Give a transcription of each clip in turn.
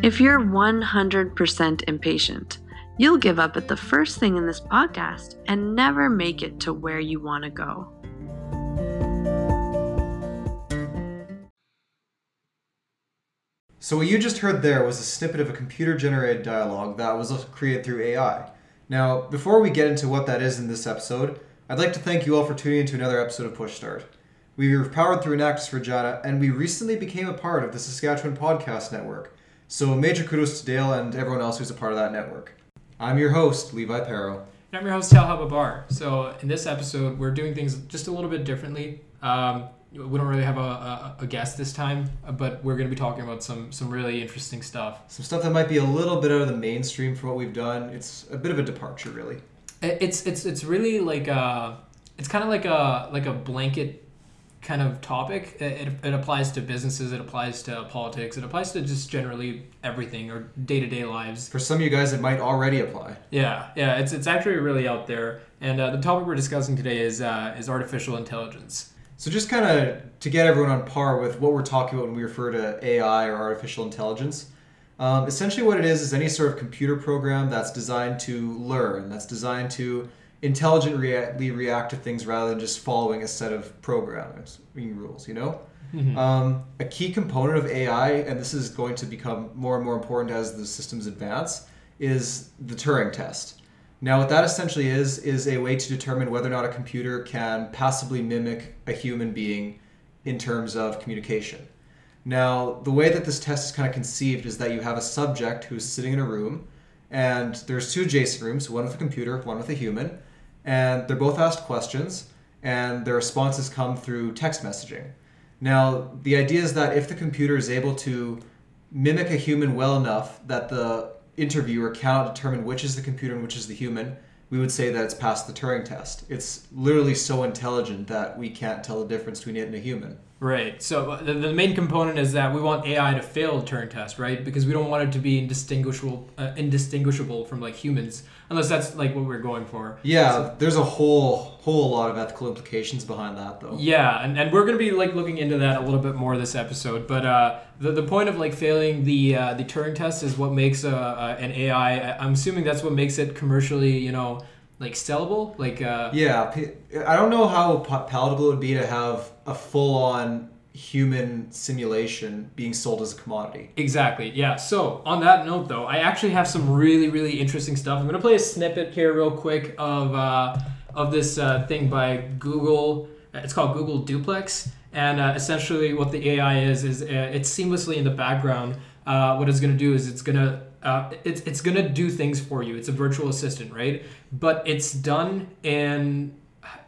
If you're 100% impatient, you'll give up at the first thing in this podcast and never make it to where you want to go. So what you just heard there was a snippet of a computer-generated dialogue that was created through AI. Now, before we get into what that is in this episode, I'd like to thank you all for tuning into another episode of Push Start. We were powered through Enactus Regina, and we recently became a part of the Saskatchewan Podcast Network. So major kudos to Dale and everyone else who's a part of that network. I'm your host, Levi Perrault. And I'm your host, Talha Babar. So in this episode, we're doing things just a little bit differently. Um, we don't really have a, a, a, guest this time, but we're going to be talking about some some really interesting stuff. Some stuff that might be a little bit out of the mainstream for what we've done. It's a bit of a departure, really. It's it's it's really like a, it's kind of like a like a blanket kind of topic. It, it applies to businesses, it applies to politics, it applies to just generally everything or day to day lives. For some of you guys, it might already apply. Yeah, yeah, it's, it's actually really out there. And uh, the topic we're discussing today is uh, is artificial intelligence. So just kind of to get everyone on par with what we're talking about when we refer to AI or artificial intelligence. Um, essentially, what it is is any sort of computer program that's designed to learn, that's designed to intelligently react to things rather than just following a set of programming rules. You know, mm-hmm. um, a key component of AI, and this is going to become more and more important as the systems advance, is the Turing test. Now, what that essentially is, is a way to determine whether or not a computer can passively mimic a human being in terms of communication. Now, the way that this test is kind of conceived is that you have a subject who's sitting in a room, and there's two adjacent rooms, one with a computer, one with a human, and they're both asked questions, and their responses come through text messaging. Now, the idea is that if the computer is able to mimic a human well enough that the interviewer cannot determine which is the computer and which is the human, we would say that it's passed the Turing test. It's literally so intelligent that we can't tell the difference between it and a human. Right. So uh, the, the main component is that we want AI to fail the Turing test, right? Because we don't want it to be indistinguishable, uh, indistinguishable from like humans, unless that's like what we're going for. Yeah, so, there's a whole whole lot of ethical implications behind that, though. Yeah, and, and we're gonna be like looking into that a little bit more this episode. But uh, the the point of like failing the uh, the Turing test is what makes a, a an AI. I'm assuming that's what makes it commercially, you know like sellable like uh yeah i don't know how palatable it would be to have a full-on human simulation being sold as a commodity. Exactly yeah. So on that note though i actually have some really really interesting stuff. I'm gonna play a snippet here real quick of uh of this uh, thing by google. It's called google duplex and uh, essentially what the ai is is uh, it's seamlessly in the background. Uh, what it's going to do is it's going to uh, it's it's gonna do things for you. It's a virtual assistant, right? But it's done in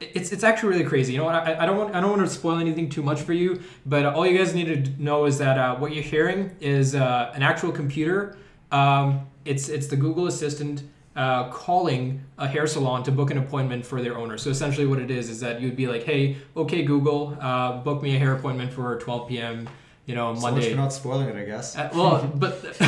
it's it's actually really crazy. You know what? I, I don't want I don't want to spoil anything too much for you, but all you guys need to know is that uh, what you're hearing is uh, an actual computer. Um, it's it's the Google Assistant. Uh, calling a hair salon to book an appointment for their owner. So essentially, what it is is that you'd be like, "Hey, okay, Google, uh, book me a hair appointment for 12 p.m you know, so Monday. So not spoiling it, I guess. Uh, well, but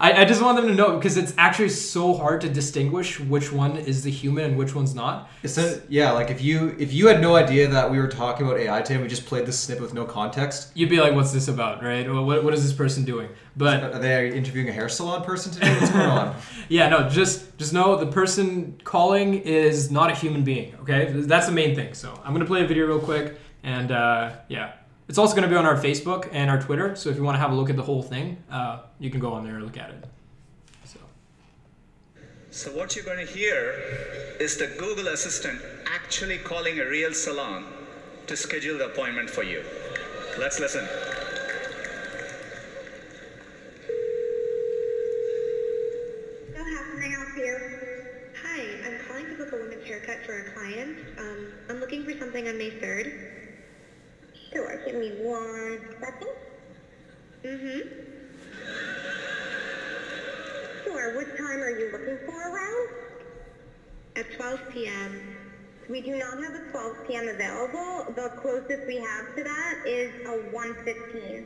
I, I just want them to know because it's actually so hard to distinguish which one is the human and which one's not. So yeah, like if you if you had no idea that we were talking about AI today, we just played this snippet with no context. You'd be like, "What's this about?" Right? What what is this person doing? But are they interviewing a hair salon person today? What's going on? yeah, no, just just know the person calling is not a human being. Okay, that's the main thing. So I'm gonna play a video real quick, and uh, yeah. It's also going to be on our Facebook and our Twitter. So if you want to have a look at the whole thing, uh, you can go on there and look at it. So. so what you're going to hear is the Google Assistant actually calling a real salon to schedule the appointment for you. Let's listen. Hi, I'm calling to book a women's haircut for a client. Um, I'm looking for something on May 3rd. Sure, give me one second. Mm-hmm. Sure, what time are you looking for around? At 12 p.m. We do not have a 12 p.m. available. The closest we have to that is a 1.15.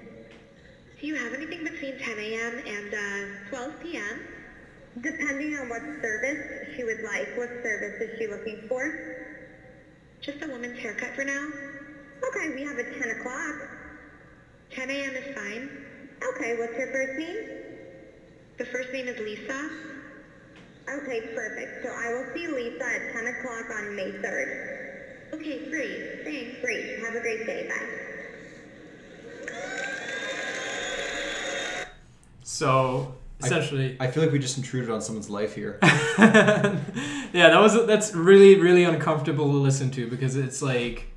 Do you have anything between 10 a.m. and uh, 12 p.m.? Depending on what service she would like. What service is she looking for? Just a woman's haircut for now. Okay, we have a 10 o'clock. 10 a.m. is fine. Okay, Okay, what's your first name? The first name is Lisa. Okay, perfect. So I will see Lisa at 10 o'clock on May 3rd. Okay, great. Thanks. Great. Have a great day. Bye. So essentially, I feel like we just intruded on someone's life here. yeah, that was that's really really uncomfortable to listen to because it's like,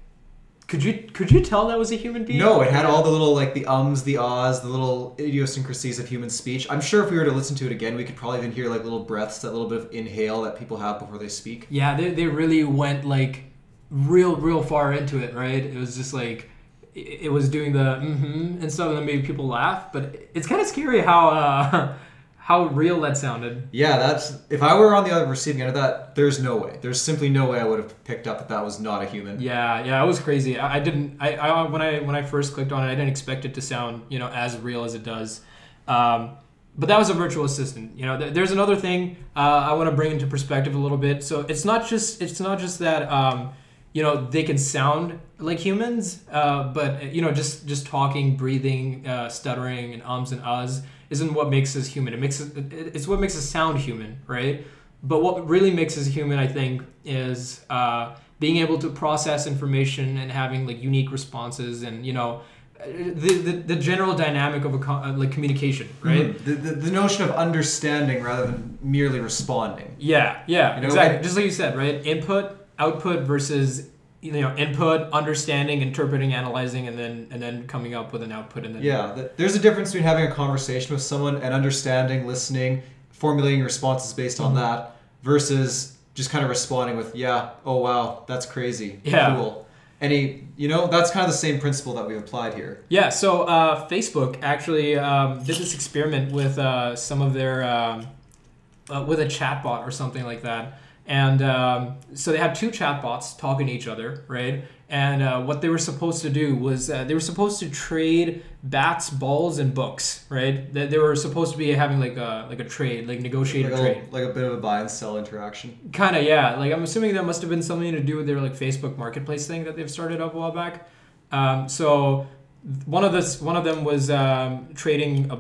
could you could you tell that was a human being? No, it had all the little like the ums, the ahs, the little idiosyncrasies of human speech. I'm sure if we were to listen to it again, we could probably even hear like little breaths, that little bit of inhale that people have before they speak. Yeah, they they really went like real real far into it, right? It was just like it was doing the mm-hmm and stuff and that made people laugh, but it's kind of scary how uh, how real that sounded. Yeah, that's if I were on the other receiving end of that, there's no way. There's simply no way I would have picked up that that was not a human. Yeah, yeah, it was crazy. I, I didn't. I, I when I when I first clicked on it, I didn't expect it to sound you know as real as it does. Um, but that was a virtual assistant. You know, th- there's another thing uh, I want to bring into perspective a little bit. So it's not just it's not just that um, you know they can sound like humans, uh, but you know just just talking, breathing, uh, stuttering, and ums and uhs isn't what makes us human. It makes us, it- it's what makes us sound human, right? But what really makes us human, I think, is uh, being able to process information and having like unique responses, and you know, the the, the general dynamic of a co- uh, like communication, right? Mhm. The, the, the notion of understanding rather than merely responding. Yeah, yeah, You know, exactly. like- Just like you said, right? Input, output versus you know input, understanding, interpreting, analyzing, and then and then coming up with an output, and then Yeah, th- there's a difference between having a conversation with someone and understanding, listening, formulating responses based on Mm-hmm. that versus just kind of responding with, yeah, oh wow, that's crazy. Yeah. Cool. Any, you know, that's kind of the same principle that we've applied here. Yeah, so uh, Facebook actually um, did this experiment with uh, some of their um, uh, with a chatbot or something like that, and um, so they had two chatbots talking to each other, right? And uh, what they were supposed to do was uh, they were supposed to trade bats, balls, and books, right? They, they were supposed to be having like a like a trade, like negotiated Like a, trade. like a bit of a buy and sell interaction. Kind of, yeah. Like I'm assuming that must have been something to do with their like Facebook Marketplace thing that they've started up a while back. Um, so one of this, one of them was um, trading a,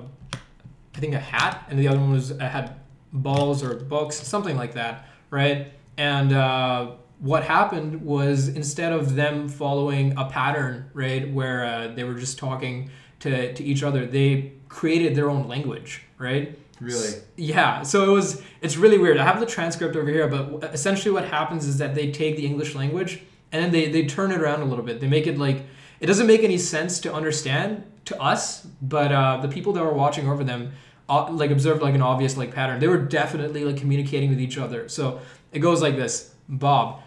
I think a hat, and the other one was uh, had balls or books, something like that, right? And uh, what happened was instead of them following a pattern, right, where uh, they were just talking to to each other, they created their own language, right? Really? Yeah, so it was it's really weird. I have the transcript over here, but essentially what happens is that they take the English language and then they they turn it around a little bit. They make it like it doesn't make any sense to understand to us, but uh, the people that were watching over them like observed like an obvious like pattern. They were definitely like communicating with each other. So it goes like this: Bob,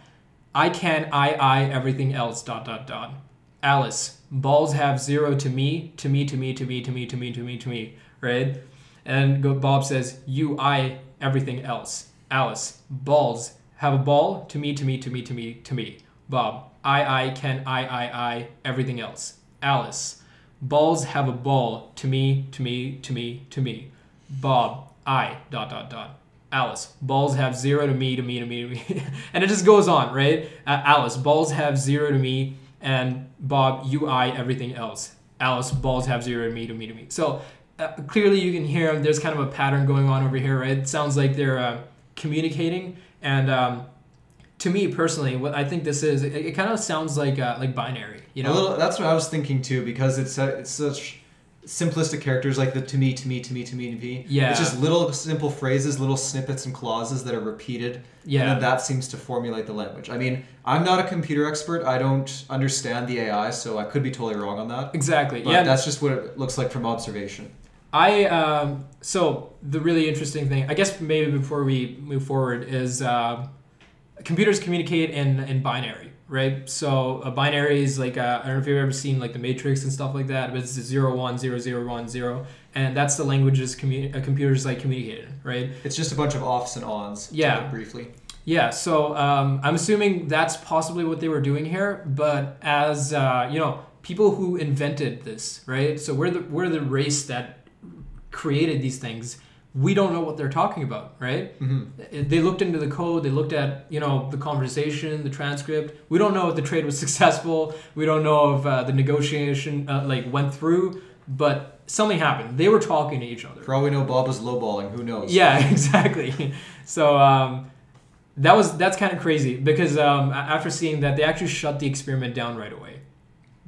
I can I I everything else dot dot dot. Alice, balls have zero to me, to me, to me, to me, to me, to me, to me, to me, right? And Bob says, you, I, everything else. Alice, balls have a ball, to me, to me, to me, to me, to me. Bob, I, I, can, I, I, I, everything else. Alice, balls have a ball, to me, to me, to me, to me. Bob, I, dot, dot, dot. Alice, balls have zero to me, to me, to me, to me. and it just goes on, right? Uh, Alice, balls have zero to me, and Bob, you, I, everything else. Alice, balls have zero to me, to me, to me. So uh, clearly you can hear there's kind of a pattern going on over here, right? It sounds like they're uh, communicating. And um, to me personally, what I think this is, it, it kind of sounds like uh, like binary, you know? a little, that's what I was thinking too, because it's uh, it's such simplistic characters like the to me, to me, to me, to me, to me. Yeah. It's just little simple phrases, little snippets and clauses that are repeated. Yeah. And then that seems to formulate the language. I mean, I'm not a computer expert. I don't understand the AI, so I could be totally wrong on that. Exactly. But yeah. that's just what it looks like from observation. I um, so the really interesting thing, I guess maybe before we move forward, is uh, computers communicate in in binary, right? So a binary is like uh, I don't know if you've ever seen like the Matrix and stuff like that, but it's zero one zero zero one zero, and that's the languages commu- uh, computers like communicate in, right? It's just a bunch of offs and ons. Yeah. briefly. Yeah, so um, I'm assuming that's possibly what they were doing here, but as uh, you know, people who invented this, right? So we're the we're the race that created these things. We don't know what they're talking about, right? Mm-hmm. They looked into the code. They looked at you know the conversation, the transcript. We don't know if the trade was successful. We don't know if uh, the negotiation uh, like went through. but something happened. They were talking to each other. For all we know, Bob was lowballing. Who knows? Yeah, exactly. So um, that was that's kind of crazy because um, after seeing that, they actually shut the experiment down right away.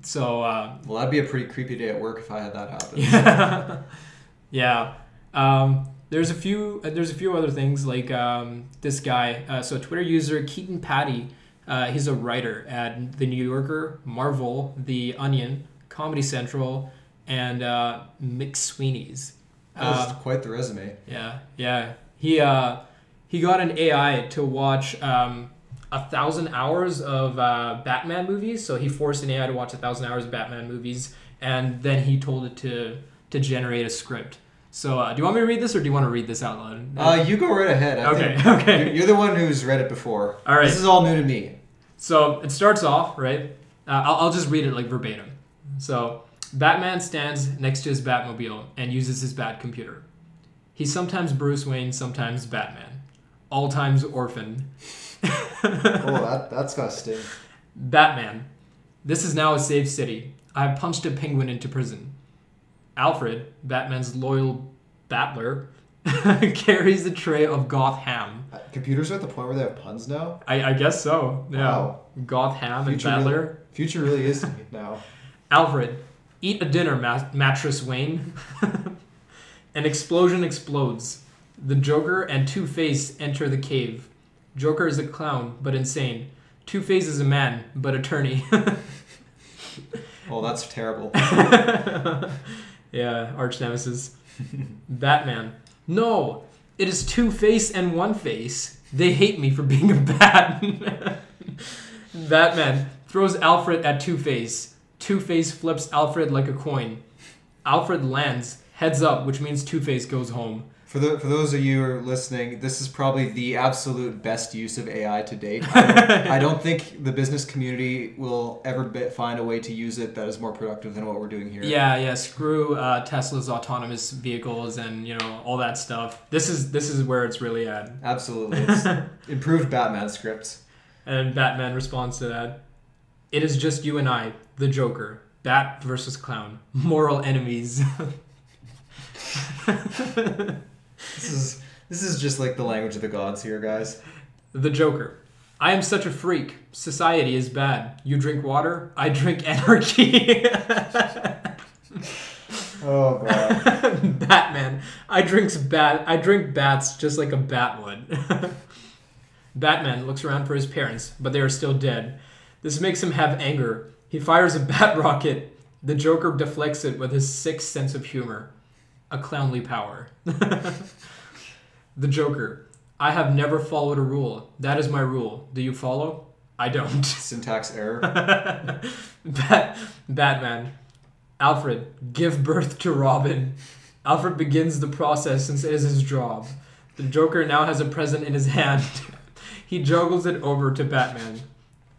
So uh, Well, that'd be a pretty creepy day at work if I had that happen. yeah, yeah. Um, there's a few. uh, There's a few other things like um, this guy. Uh, so Twitter user Keaton Patti. Uh, he's a writer at The New Yorker, Marvel, The Onion, Comedy Central, and uh, McSweeney's. That was Uh, quite the resume. yeah, yeah. He uh, he got an AI to watch um, a thousand hours of uh, Batman movies. So he forced an AI to watch a thousand hours of Batman movies, and then he told it to to generate a script. So uh, do you want me to read this, or do you want to read this out loud? Uh, you go right ahead. I Okay, think okay. You're, you're the one who's read it before. All right. This is all new to me. So it starts off, right? Uh, I'll, I'll just read it like verbatim. So Batman stands next to his Batmobile and uses his Bat computer. He's sometimes Bruce Wayne, sometimes Batman. All times orphan. Oh, that that's got sting. Batman. This is now a safe city. I have punched a penguin into prison. Alfred, Batman's loyal battler, carries the tray of Goth ham. Uh, Computers are at the point where they have puns now. I, I guess so. Yeah. Wow. Goth ham and Future battler. really, future really is now. Alfred, eat a dinner, ma- mattress Wayne. An explosion explodes. The Joker and Two Face enter the cave. Joker is a clown, but insane. Two Face is a man, but attorney. Oh, that's terrible. Yeah, arch nemesis. Batman. No, it is Two Face and One Face. They hate me for being a bat. Batman throws Alfred at Two Face. Two Face flips Alfred like a coin. Alfred lands, heads up, which means Two Face goes home. For the for those of you who are listening, this is probably the absolute best use of AI to date. I don't, I don't think the business community will ever be, find a way to use it that is more productive than what we're doing here. Yeah, yeah. Screw uh, Tesla's autonomous vehicles and you know all that stuff. This is this is where it's really at. Absolutely. It's improved Batman scripts. And Batman responds to that. It is just you and I, the Joker. Bat versus clown. Moral enemies. This is this is just like the language of the gods here, guys. the Joker. I am such a freak. Society is bad. You drink water, I drink anarchy. Oh god. Batman. I drinks bat I drink bats just like a bat would. Batman looks around for his parents, but they are still dead. This makes him have anger. He fires a bat rocket. The Joker deflects it with his sixth sense of humor. A clownly power. the Joker. I have never followed a rule. That is my rule. Do you follow? I don't. Syntax error. Bat- Batman. Alfred, give birth to Robin. Alfred begins the process since it is his job. The Joker now has a present in his hand. he juggles it over to Batman.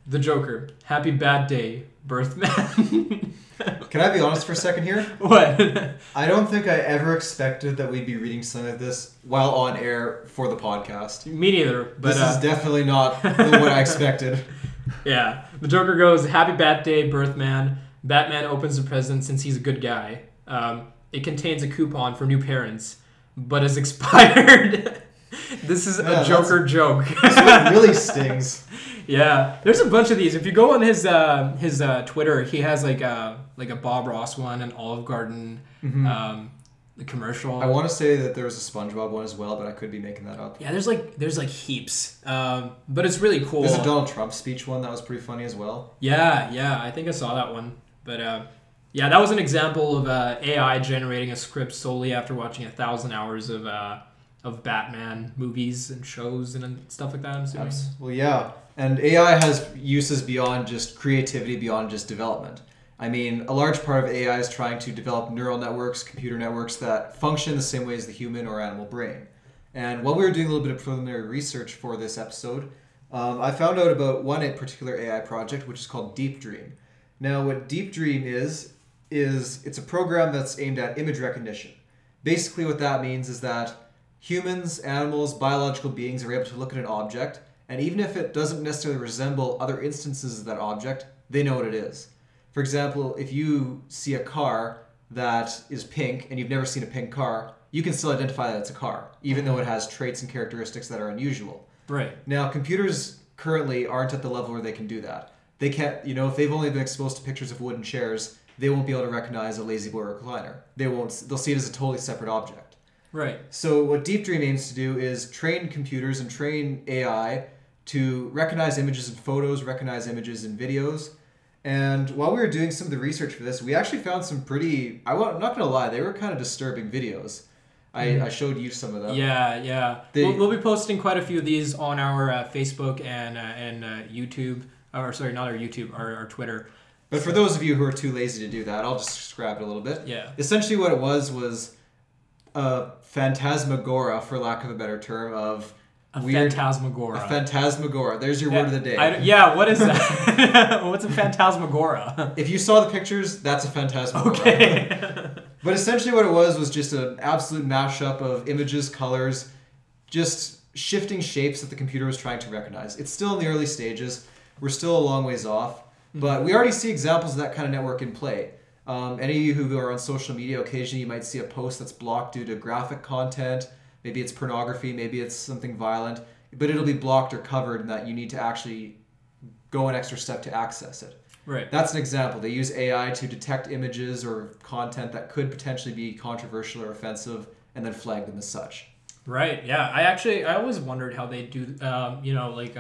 The Joker, happy bad day, Birthman. Can I be honest for a second here? what? I don't think I ever expected that we'd be reading something like this while on air for the podcast. Me neither, but This uh, is definitely not what I expected. Yeah. The Joker goes, Happy Bat Day, Birthman. Batman opens the present since he's a good guy. Um, it contains a coupon for new parents, but is expired. this is Yeah, a Joker joke. This really stings. Yeah. There's a bunch of these. If you go on his uh, his uh, Twitter, he has like a like a Bob Ross one, an Olive Garden um, the commercial. Mm-hmm. I want to say that there was a SpongeBob one as well, but I could be making that up. yeah, there's like there's like heaps. Um, but it's really cool. There's a Donald Trump speech one that was pretty funny as well. Yeah, yeah, I think I saw that one. But uh, yeah, that was an example of uh, AI generating a script solely after watching a thousand hours of uh, of Batman movies and shows and stuff like that. I'm assuming. Well, yeah, and AI has uses beyond just creativity, beyond just development. I mean, a large part of AI is trying to develop neural networks, computer networks that function the same way as the human or animal brain. And while we were doing a little bit of preliminary research for this episode, um, I found out about one particular AI project, which is called Deep Dream. Now, what Deep Dream is is it's a program that's aimed at image recognition. Basically, what that means is that humans, animals, biological beings are able to look at an object, and even if it doesn't necessarily resemble other instances of that object, they know what it is. For example, if you see a car, that is pink and you've never seen a pink car, you can still identify that it's a car, even though it has traits and characteristics that are unusual. Right. Now, computers currently aren't at the level where they can do that. They can't, you know, if they've only been exposed to pictures of wooden chairs, they won't be able to recognize a lazy boy recliner. They won't. They'll see it as a totally separate object. Right. So what Deep Dream aims to do is train computers and train AI to recognize images and photos, recognize images and videos. And while we were doing some of the research for this, we actually found some pretty. I, I'm not gonna lie, they were kind of disturbing videos. I, I showed you some of them. Yeah, yeah. They- we'll, we'll be posting quite a few of these on our uh, Facebook and uh, and uh, YouTube, or sorry, not our YouTube, our, our Twitter. But for those of you who are too lazy to do that, I'll just describe it a little bit. Yeah. Essentially, what it was was a phantasmagora, for lack of a better term, of A weird. phantasmagora. a phantasmagora. There's your word of the day. I, yeah, what is that? What's a phantasmagora? If you saw the pictures, that's a phantasmagora. okay. But essentially, what it was was just an absolute mashup of images, colors, just shifting shapes that the computer was trying to recognize. It's still in the early stages. We're still a long ways off, but we already see examples of that kind of network in play. Um, any of you who are on social media, occasionally you might see a post that's blocked due to graphic content. Maybe it's pornography, maybe it's something violent, but it'll be blocked or covered, and that you need to actually go an extra step to access it. right. That's an example. They use AI to detect images or content that could potentially be controversial or offensive and then flag them as such. Right. Yeah. I actually I always wondered how they do. Um, you know, like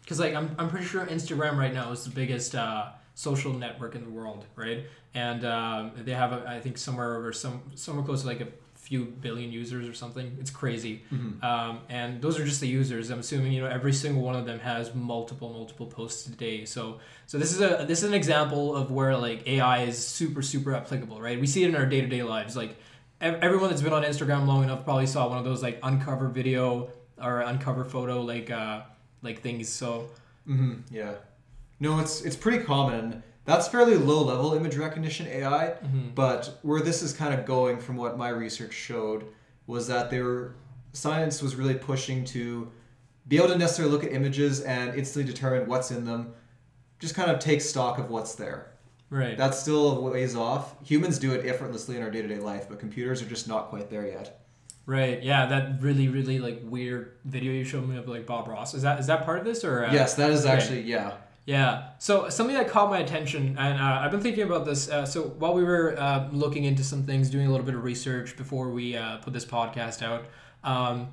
because like I'm I'm pretty sure Instagram right now is the biggest uh, social network in the world, right? And um, they have a, I think somewhere over some somewhere close to like a few billion users or something. It's crazy. Um, and those are just the users. I'm assuming you know every single one of them has multiple multiple posts a day. So so this is a this is an example of where like AI is super super applicable, right? We see it in our day to day lives, like ev- everyone that's been on Instagram long enough probably saw one of those like uncover video or uncover photo like uh like things. So Yeah. No, it's it's pretty common. That's fairly low level image recognition AI, but where this is kind of going from what my research showed was that they were science was really pushing to be able to necessarily look at images and instantly determine what's in them, just kind of take stock of what's there. right. That's still a ways off. Humans do it effortlessly in our day to day life, but computers are just not quite there yet. right. Yeah, that really really like weird video you showed me of like Bob Ross. Is that is that part of this or uh, yes, that is actually yeah. Yeah. So something that caught my attention, and uh, I've been thinking about this. Uh, so while we were uh, looking into some things, doing a little bit of research before we uh, put this podcast out, um,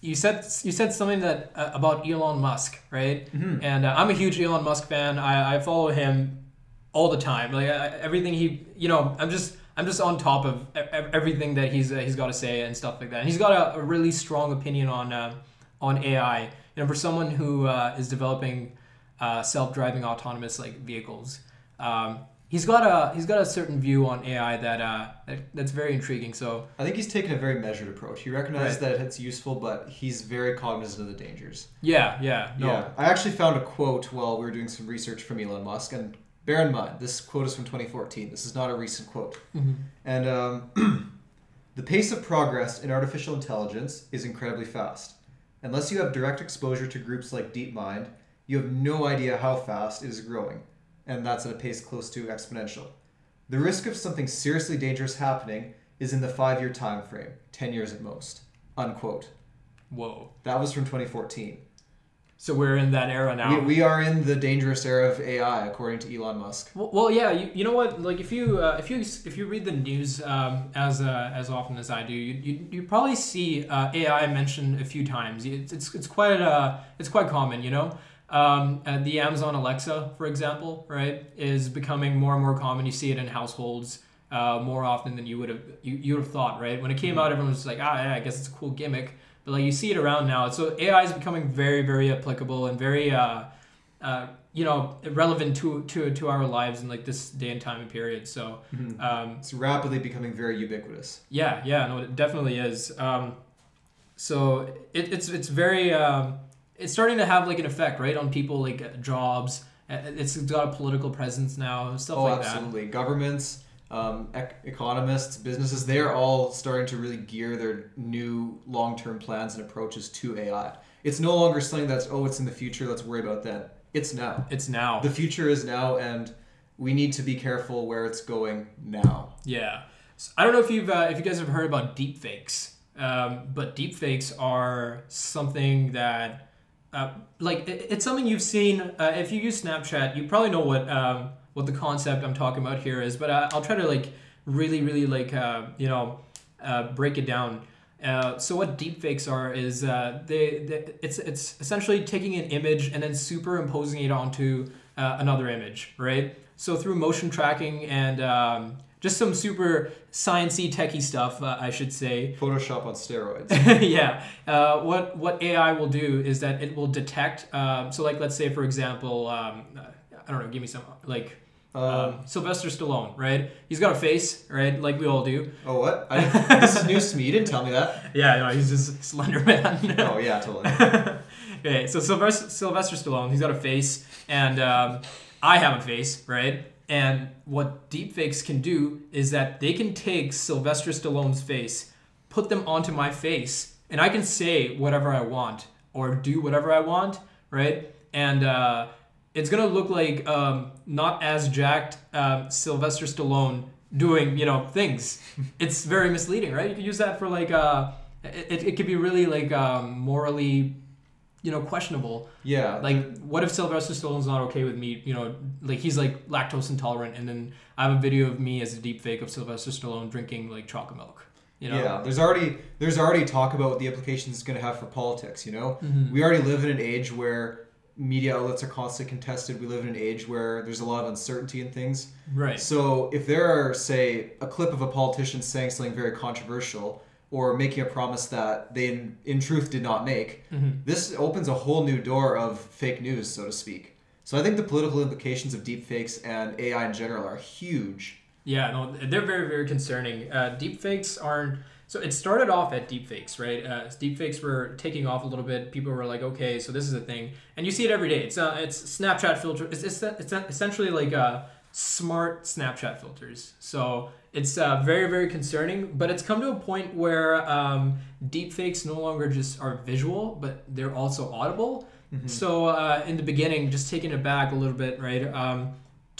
you said you said something that uh, about Elon Musk, right? And uh, I'm a huge Elon Musk fan. I, I follow him all the time. Like I, everything he, you know, I'm just I'm just on top of everything that he's uh, he's got to say and stuff like that. And he's got a, a really strong opinion on uh, on AI. You know, for someone who uh, is developing uh, self-driving autonomous like vehicles, um, he's got a he's got a certain view on AI that, uh, that that's very intriguing. So I think he's taken a very measured approach. He recognizes Right. that it's useful, but he's very cognizant of the dangers. yeah, yeah, no, Yeah, I actually found a quote while we were doing some research from Elon Musk, and bear in mind this quote is from 2014. This is not a recent quote. And um, the pace of progress in artificial intelligence is incredibly fast. Unless you have direct exposure to groups like DeepMind, you have no idea how fast it is growing, and that's at a pace close to exponential. The risk of something seriously dangerous happening is in the five-year time frame, 10 years at most. Unquote. whoa. That was from 2014. So we're in that era now. We, we are in the dangerous era of AI, according to Elon Musk. Well, well, yeah, you, you know what? Like if you uh, if you if you read the news um, as uh, as often as I do, you you, you probably see uh, AI mentioned a few times. It's it's, it's quite uh, it's quite common, you know. Um, the Amazon Alexa, for example, right, is becoming more and more common. You see it in households uh, more often than you would have you, you would have thought, right? When it came out, everyone was like, ah, yeah, I guess it's a cool gimmick. But like you see it around now, so AI is becoming very very applicable and very uh, uh, you know relevant to to to our lives in like this day and time and period. So um, It's rapidly becoming very ubiquitous. yeah, yeah, no, it definitely is. Um, so it, it's it's very um, it's starting to have like an effect right on people like uh, jobs. Uh, It's got a political presence now, stuff Oh, like absolutely. Governments, um, ec- economists, businesses, they are all starting to really gear their new long term plans and approaches to AI. It's no longer something that's, oh, it's in the future, let's worry about that. It's now. It's now. The future is now, and we need to be careful where it's going now. Yeah. So I don't know if you've uh, if you guys have heard about deepfakes, um, but deepfakes are something that uh, like it, it's something you've seen. Uh, if you use Snapchat, you probably know what um, what the concept I'm talking about here is. But uh, I'll try to like really really like uh, you know break it down. So what deepfakes are is they, they it's it's essentially taking an image and then superimposing it onto another image, right? So through motion tracking and um, just some super sciency techie stuff, uh, I should say. Photoshop on steroids. yeah. Uh, what what AI will do is that it will detect. Um, so like let's say for example, um, I don't know. Give me some like. Um, Sylvester Stallone, right? He's got a face, right? Like we all do. oh, what? I, this is news to me. You didn't tell me that. Yeah, no, he's just slender man. Oh, yeah, totally. okay, so Sylvester, Sylvester Stallone, he's got a face, and um, I have a face, right? And what deepfakes can do is that they can take Sylvester Stallone's face, put them onto my face, and I can say whatever I want or do whatever I want, right? And uh, it's gonna look like um, not as jacked um, Sylvester Stallone doing, you know, things. it's very misleading, right? You can use that for like, uh, it, it could be really like um, morally, you know, questionable. Yeah. Like, what if Sylvester Stallone's not okay with me? You know, like he's like lactose intolerant, and then I have a video of me as a deep fake of Sylvester Stallone drinking like chocolate milk. You know? Yeah, there's already there's already talk about what the implications it's going to have for politics. You know, Mm-hmm. we already live in an age where media outlets are constantly contested. We live in an age where there's a lot of uncertainty in things. Right. So if there are, say, a clip of a politician saying something very controversial or making a promise that they in, in truth did not make, Mm-hmm. this opens a whole new door of fake news, so to speak. So I think the political implications of deepfakes and AI in general are huge. Yeah, no, they're very, very concerning. Uh, deepfakes aren't. So it started off at deepfakes, right? Uh, deepfakes were taking off a little bit. People were like, okay, so this is a thing, and you see it every day. It's uh, it's Snapchat filter. It's, it's, it's essentially like uh, smart Snapchat filters. So it's uh, very, very concerning. But it's come to a point where um, deepfakes no longer just are visual, but they're also audible. So uh, in the beginning, just taking it back a little bit, right? Um,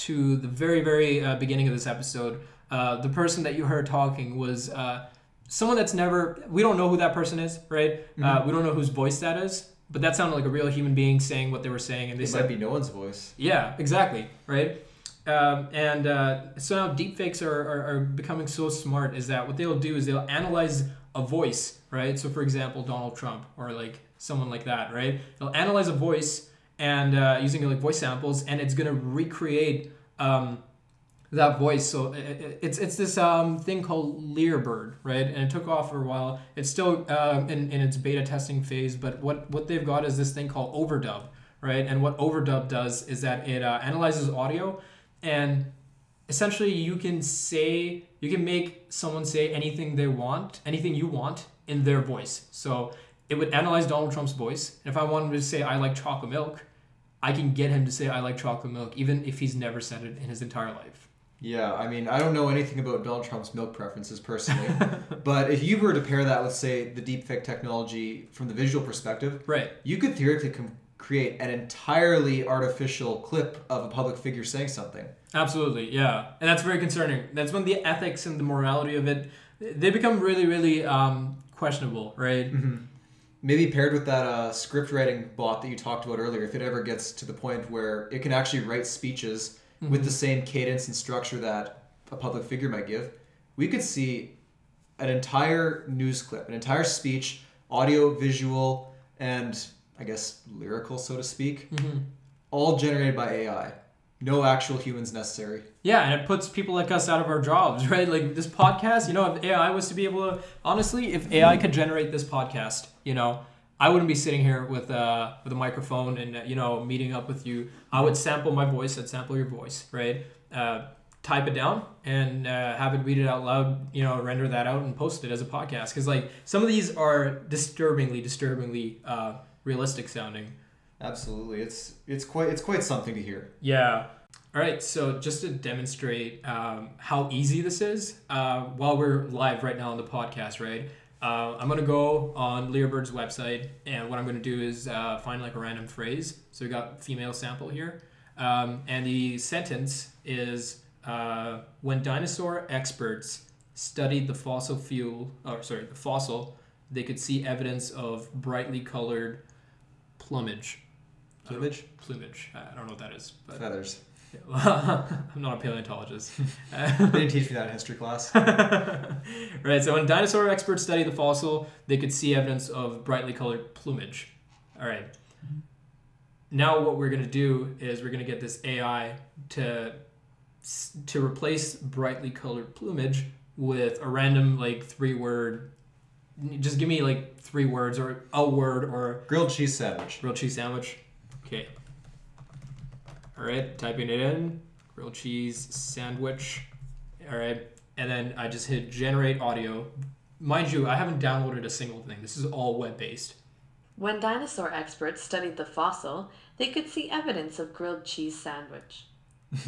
to the very, very uh, beginning of this episode, uh, the person that you heard talking was uh, someone that's never, we don't know who that person is, right? Uh, we don't know whose voice that is, but that sounded like a real human being saying what they were saying. And they It said, might be no one's voice. yeah, exactly, right? Um, and uh, so now deepfakes are, are, are becoming so smart is that what they'll do is they'll analyze a voice, right? So for example, Donald Trump or like someone like that, right? They'll analyze a voice and uh, using like voice samples, and it's gonna recreate um, that voice. So i- i- it's it's this um, thing called Lyrebird, right? And it took off for a while. It's still um, in, in its beta testing phase, but what what they've got is this thing called Overdub, right? And what Overdub does is that it uh, analyzes audio, and essentially you can say you can make someone say anything they want, anything you want in their voice. So it would analyze Donald Trump's voice, and if I wanted to say I like chocolate milk, I can get him to say I like chocolate milk, even if he's never said it in his entire life. Yeah, I mean, I don't know anything about Donald Trump's milk preferences personally, but if you were to pair that with, say, the deepfake technology from the visual perspective, Right. you could theoretically com- create an entirely artificial clip of a public figure saying something. Absolutely, yeah, and that's very concerning. That's when the ethics and the morality of it they become really, really um, questionable, right? Maybe paired with that uh, script writing bot that you talked about earlier, if it ever gets to the point where it can actually write speeches with the same cadence and structure that a public figure might give, we could see an entire news clip, an entire speech, audio, visual, and I guess lyrical, so to speak, all generated by AI. No actual humans necessary. Yeah, and it puts people like us out of our jobs, right? Like this podcast, you know, if AI was to be able to, honestly, if AI could generate this podcast, you know, I wouldn't be sitting here with uh, with a microphone and uh, you know meeting up with you. I would sample my voice. I'd sample your voice, right? Uh, type it down and uh, have it read it out loud. You know, render that out and post it as a podcast. Because like some of these are disturbingly, disturbingly uh, realistic sounding. Absolutely, it's it's quite it's quite something to hear. Yeah. All right. So just to demonstrate um, how easy this is, uh, while we're live right now on the podcast, right? Uh, I'm gonna go on Lyrebird's website, and what I'm gonna do is uh, find like a random phrase. So we got female sample here, um, and the sentence is uh, when dinosaur experts studied the fossil fuel, or sorry, the fossil, they could see evidence of brightly colored plumage. Plumage? Plumage. I don't know what that is, but Feathers. I'm not a paleontologist. They didn't teach me that in history class. right, so when dinosaur experts study the fossil, they could see evidence of brightly colored plumage. All right. Now what we're going to do is we're going to get this AI to to replace brightly colored plumage with a random like three word just give me like three words or a word or Grilled cheese sandwich. grilled cheese sandwich. Okay. All right, typing it in. Grilled cheese sandwich. All right, and then I just hit generate audio. Mind you, I haven't downloaded a single thing. This is all web based. When dinosaur experts studied the fossil, they could see evidence of grilled cheese sandwich.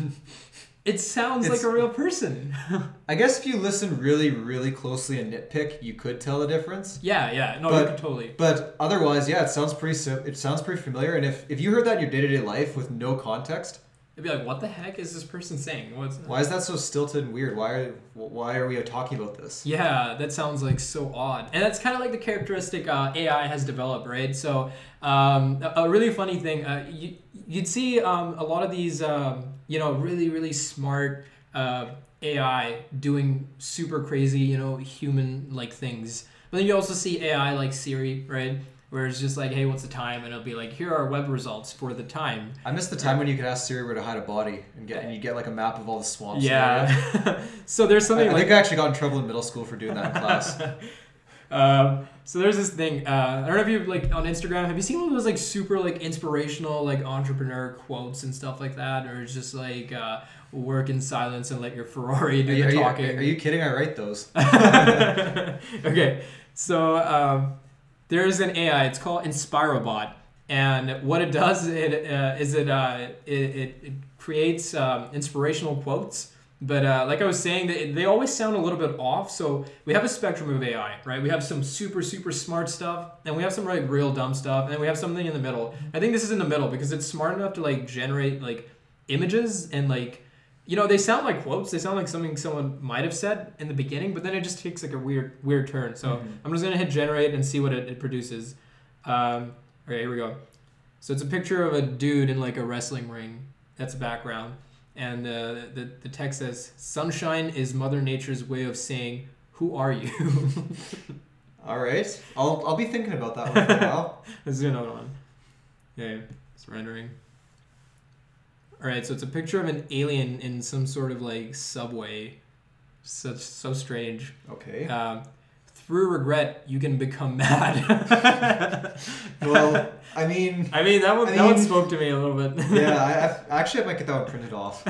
It sounds It's- like a real person. I guess if you listen really, really closely and nitpick, you could tell the difference. yeah, yeah. No, But- you could totally. But otherwise, yeah, it sounds pretty. sim- It sounds pretty familiar. And if, if you heard that in your day to day life with no context, It'd be like, what the heck is this person saying? What's why is that so stilted and weird? Why are why are we talking about this? Yeah, that sounds like so odd, and that's kind of like the characteristic uh, AI has developed, right? So, um, a, a really funny thing, uh, you, you'd see um, a lot of these, um, you know, really really smart uh, AI doing super crazy, you know, human like things. But then you also see AI like Siri, right? Where it's just like, hey, what's the time? And it'll be like, here are web results for the time. I miss the time when you could ask Siri where to hide a body and get and you get like a map of all the swamps. Yeah. so there's I, something I like think I actually got in trouble in middle school for doing that in class. Um, so there's this thing. Uh, I don't know if you like on Instagram. Have you seen one of those like super like inspirational like entrepreneur quotes and stuff like that, or it's just like uh, work in silence and let your Ferrari do Are the are you- talking? are you kidding? I write those. okay, so um, there's an AI. It's called Inspirobot, and what it does it uh, is it, uh, it it it creates um, inspirational quotes. But uh, like I was saying, they, they always sound a little bit off. So we have a spectrum of AI, right? We have some super super smart stuff, and we have some like real dumb stuff, and we have something in the middle. I think this is in the middle because it's smart enough to like generate like images and like you know they sound like quotes. They sound like something someone might have said in the beginning but then it just takes like a weird weird turn. So i'm just gonna hit generate and see what it, it produces. Um, okay here we go. So it's a picture of a dude in like a wrestling ring. That's a background and uh, the, the text says sunshine is mother nature's way of saying who are you All right, I'll I'll be thinking about that one for a while. Let's do another one. Okay, it's rendering. All right, so it's a picture of an alien in some sort of like subway. Such so strange. Okay. Um, through regret, you can become mad. Well, I mean, I mean that one I that one spoke to me a little bit. yeah, I, I actually I might get that one printed off.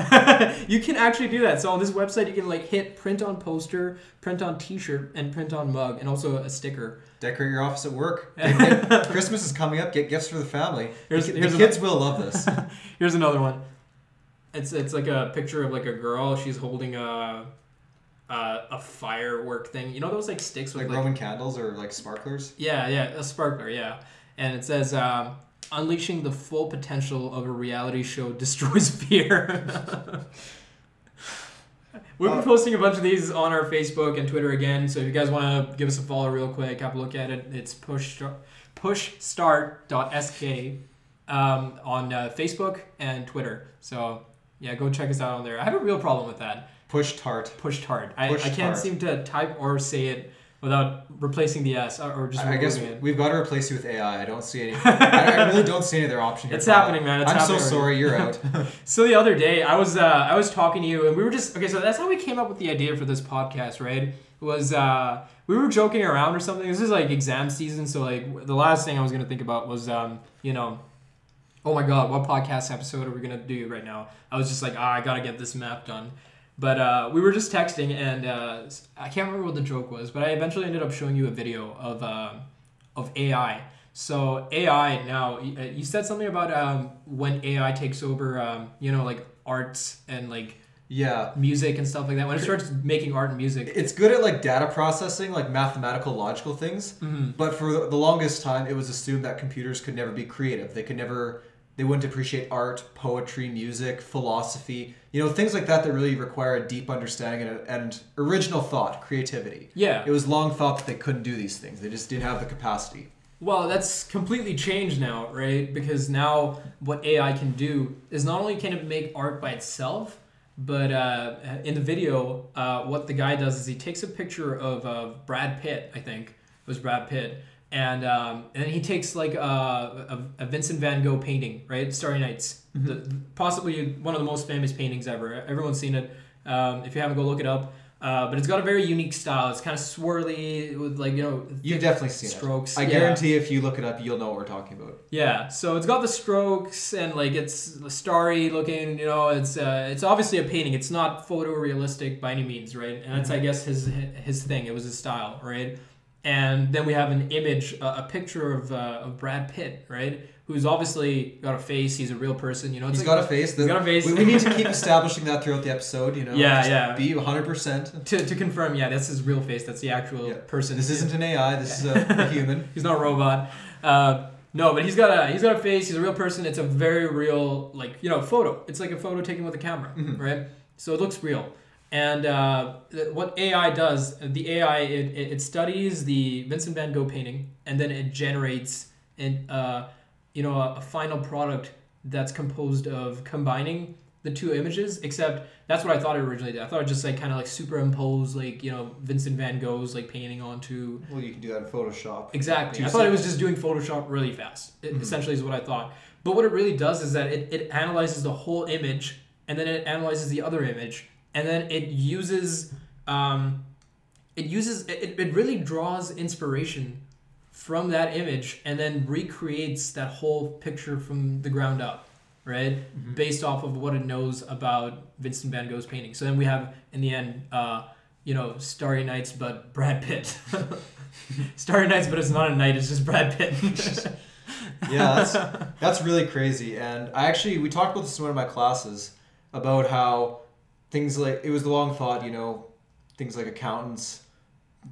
you can actually do that. So on this website, you can like hit print on poster, print on T-shirt, and print on mug, and also a sticker. Decorate your office at work. Get- get- Christmas is coming up. Get gifts for the family. Here's- the, here's the kids will love this. Here's another one. It's it's like a picture of like a girl. She's holding a a, a firework thing. You know those like sticks with like like, Roman candles or like sparklers. yeah yeah a sparkler yeah. And it says um, unleashing the full potential of a reality show destroys fear. We've been Uh, posting a bunch of these on our Facebook and Twitter again. So if you guys want to give us a follow real quick, have a look at it. It's push pushstart.sk um, on uh, Facebook and Twitter. So yeah, go check us out on there. I have a real problem with that. Push tart. Pushed hard. I, Pushed I can't hard. seem to type or say it without replacing the S or, or just I guess it. we've got to replace you with AI. I don't see any. I, I really don't see any other option here. It's Kyle. happening, man. It's I'm so already. sorry. You're out. So the other day, I was uh, I was talking to you, and we were just okay. So that's how we came up with the idea for this podcast, right? Was uh, we were joking around or something. This is like exam season, so like the last thing I was gonna think about was um, you know, oh my god, what podcast episode are we gonna do right now? I was just like, ah, I gotta get this map done. But uh, we were just texting, and uh, I can't remember what the joke was, but I eventually ended up showing you a video of uh, of AI. So AI now, uh, you said something about um, when AI takes over, um, you know, like arts and like yeah. music and stuff like that. When it starts making art and music, It's good at like data processing, like mathematical, logical things. Mm-hmm. But for the the longest time, it was assumed that computers could never be creative. They could never. They wouldn't appreciate art, poetry, music, philosophy, you know, things like that that really require a deep understanding and, and original thought, creativity. Yeah. It was long thought that they couldn't do these things. They just didn't have the capacity. Well, that's completely changed now, right? Because now what AI can do is not only can it make art by itself, but uh, in the video, uh, what the guy does is he takes a picture of uh, Brad Pitt, I think it was Brad Pitt, and um, and he takes like a, a, a Vincent Van Gogh painting, right? Starry Nights, the, possibly one of the most famous paintings ever. Everyone's seen it. Um, if you haven't, go look it up. Uh, but it's got a very unique style. It's kind of swirly with like you know You've definitely seen strokes. it. I Yeah. guarantee if you look it up, you'll know what we're talking about. Yeah, so it's got the strokes and like it's starry looking. You know, it's uh, it's obviously a painting. It's not photorealistic by any means, right? And that's I guess his his thing. It was his style, right? And then we have an image, a, a picture of uh, of Brad Pitt, right? Who's obviously got a face. He's a real person. You know, it's He's like- got a face. He's got a face. We, we need to keep establishing that throughout the episode, you know. Yeah, yeah. Be 100%. to, to confirm. Yeah, that's his real face. That's the actual Yeah. person. This isn't an AI, this is a, a human. He's not a robot. Uh, no, but he's got a he's got a face. He's a real person. It's a very real, like you know, photo. It's like a photo taken with a camera, right? So it looks real. And uh, what AI does, the AI it, it, studies the Vincent Van Gogh painting, and then it generates an uh, you know a, a final product that's composed of combining the two images. Except that's what I thought it originally did. I thought it just like kind of like superimpose like you know Vincent Van Gogh's like painting onto Well, you can do that in Photoshop. Exactly. I thought it was just doing Photoshop really fast. It, Essentially, is what I thought. But what it really does is that it, it analyzes the whole image, and then it analyzes the other image, and then it uses um, it uses it, it really draws inspiration from that image, and then recreates that whole picture from the ground up, right? Based off of what it knows about Vincent Van Gogh's painting. So then we have in the end. Uh, you know, Starry Nights, but Brad Pitt. Starry Nights, but it's not a night. It's just Brad Pitt. yeah, that's that's really crazy. And I actually we talked about this in one of my classes about how things like it was the long thought, you know, things like accountants,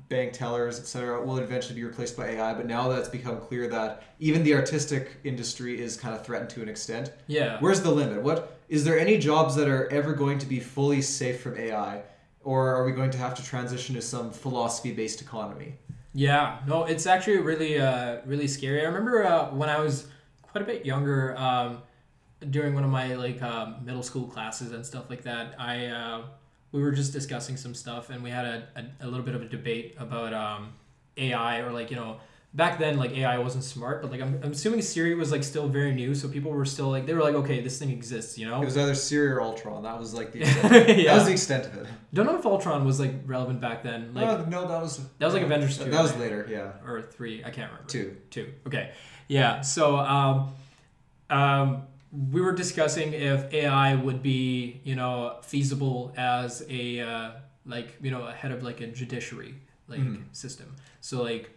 bank tellers, etc., will eventually be replaced by AI. But now that it's become clear that even the artistic industry is kind of threatened to an extent. yeah. Where's the limit? What is there any jobs that are ever going to be fully safe from AI, or are we going to have to transition to some philosophy-based economy? Yeah, no, it's actually really, uh, really scary. I remember uh, when I was quite a bit younger, um, during one of my like uh, middle school classes and stuff like that. I uh, we were just discussing some stuff, and we had a, a, a little bit of a debate about um, AI or like you know back then like AI wasn't smart, but like I'm, I'm assuming Siri was like still very new, so people were still like they were like okay, this thing exists, you know. It was either Siri or Ultron. That was like the extent, Yeah. that was the extent of it. Don't know if Ultron was like relevant back then, like no, no, that was that was like Avengers two, That was right? later, yeah. or three. I can't remember. Two. Two. Okay. Yeah. So um, um, we were discussing if AI would be, you know, feasible as a uh, like, you know, a head of like a judiciary like system. So like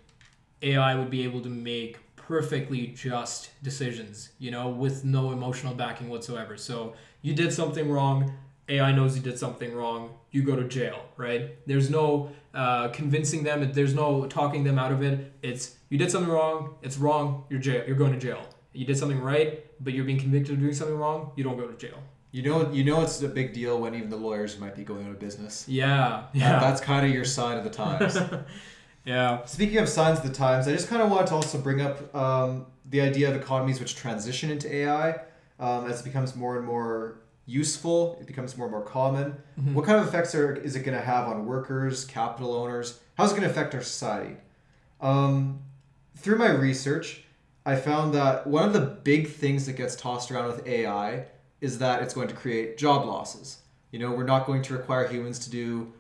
AI would be able to make perfectly just decisions, you know, with no emotional backing whatsoever. So you did something wrong, AI knows you did something wrong, you go to jail, right? There's no uh, convincing them, there's no talking them out of it. It's you did something wrong, it's wrong, you're jail, you're going to jail. You did something right, but you're being convicted of doing something wrong, you don't go to jail. You know, you know, it's a big deal when even the lawyers might be going out of business. Yeah, That- yeah, that's kind of your sign of the times. yeah, Speaking of signs of the times, I just kind of wanted to also bring up um, the idea of economies which transition into AI um, as it becomes more and more useful. It becomes more and more common. What kind of effects are is it going to have on workers, capital owners? How's it going to affect our society? Um, through my research, I found that one of the big things that gets tossed around with AI is that it's going to create job losses. You know, we're not going to require humans to do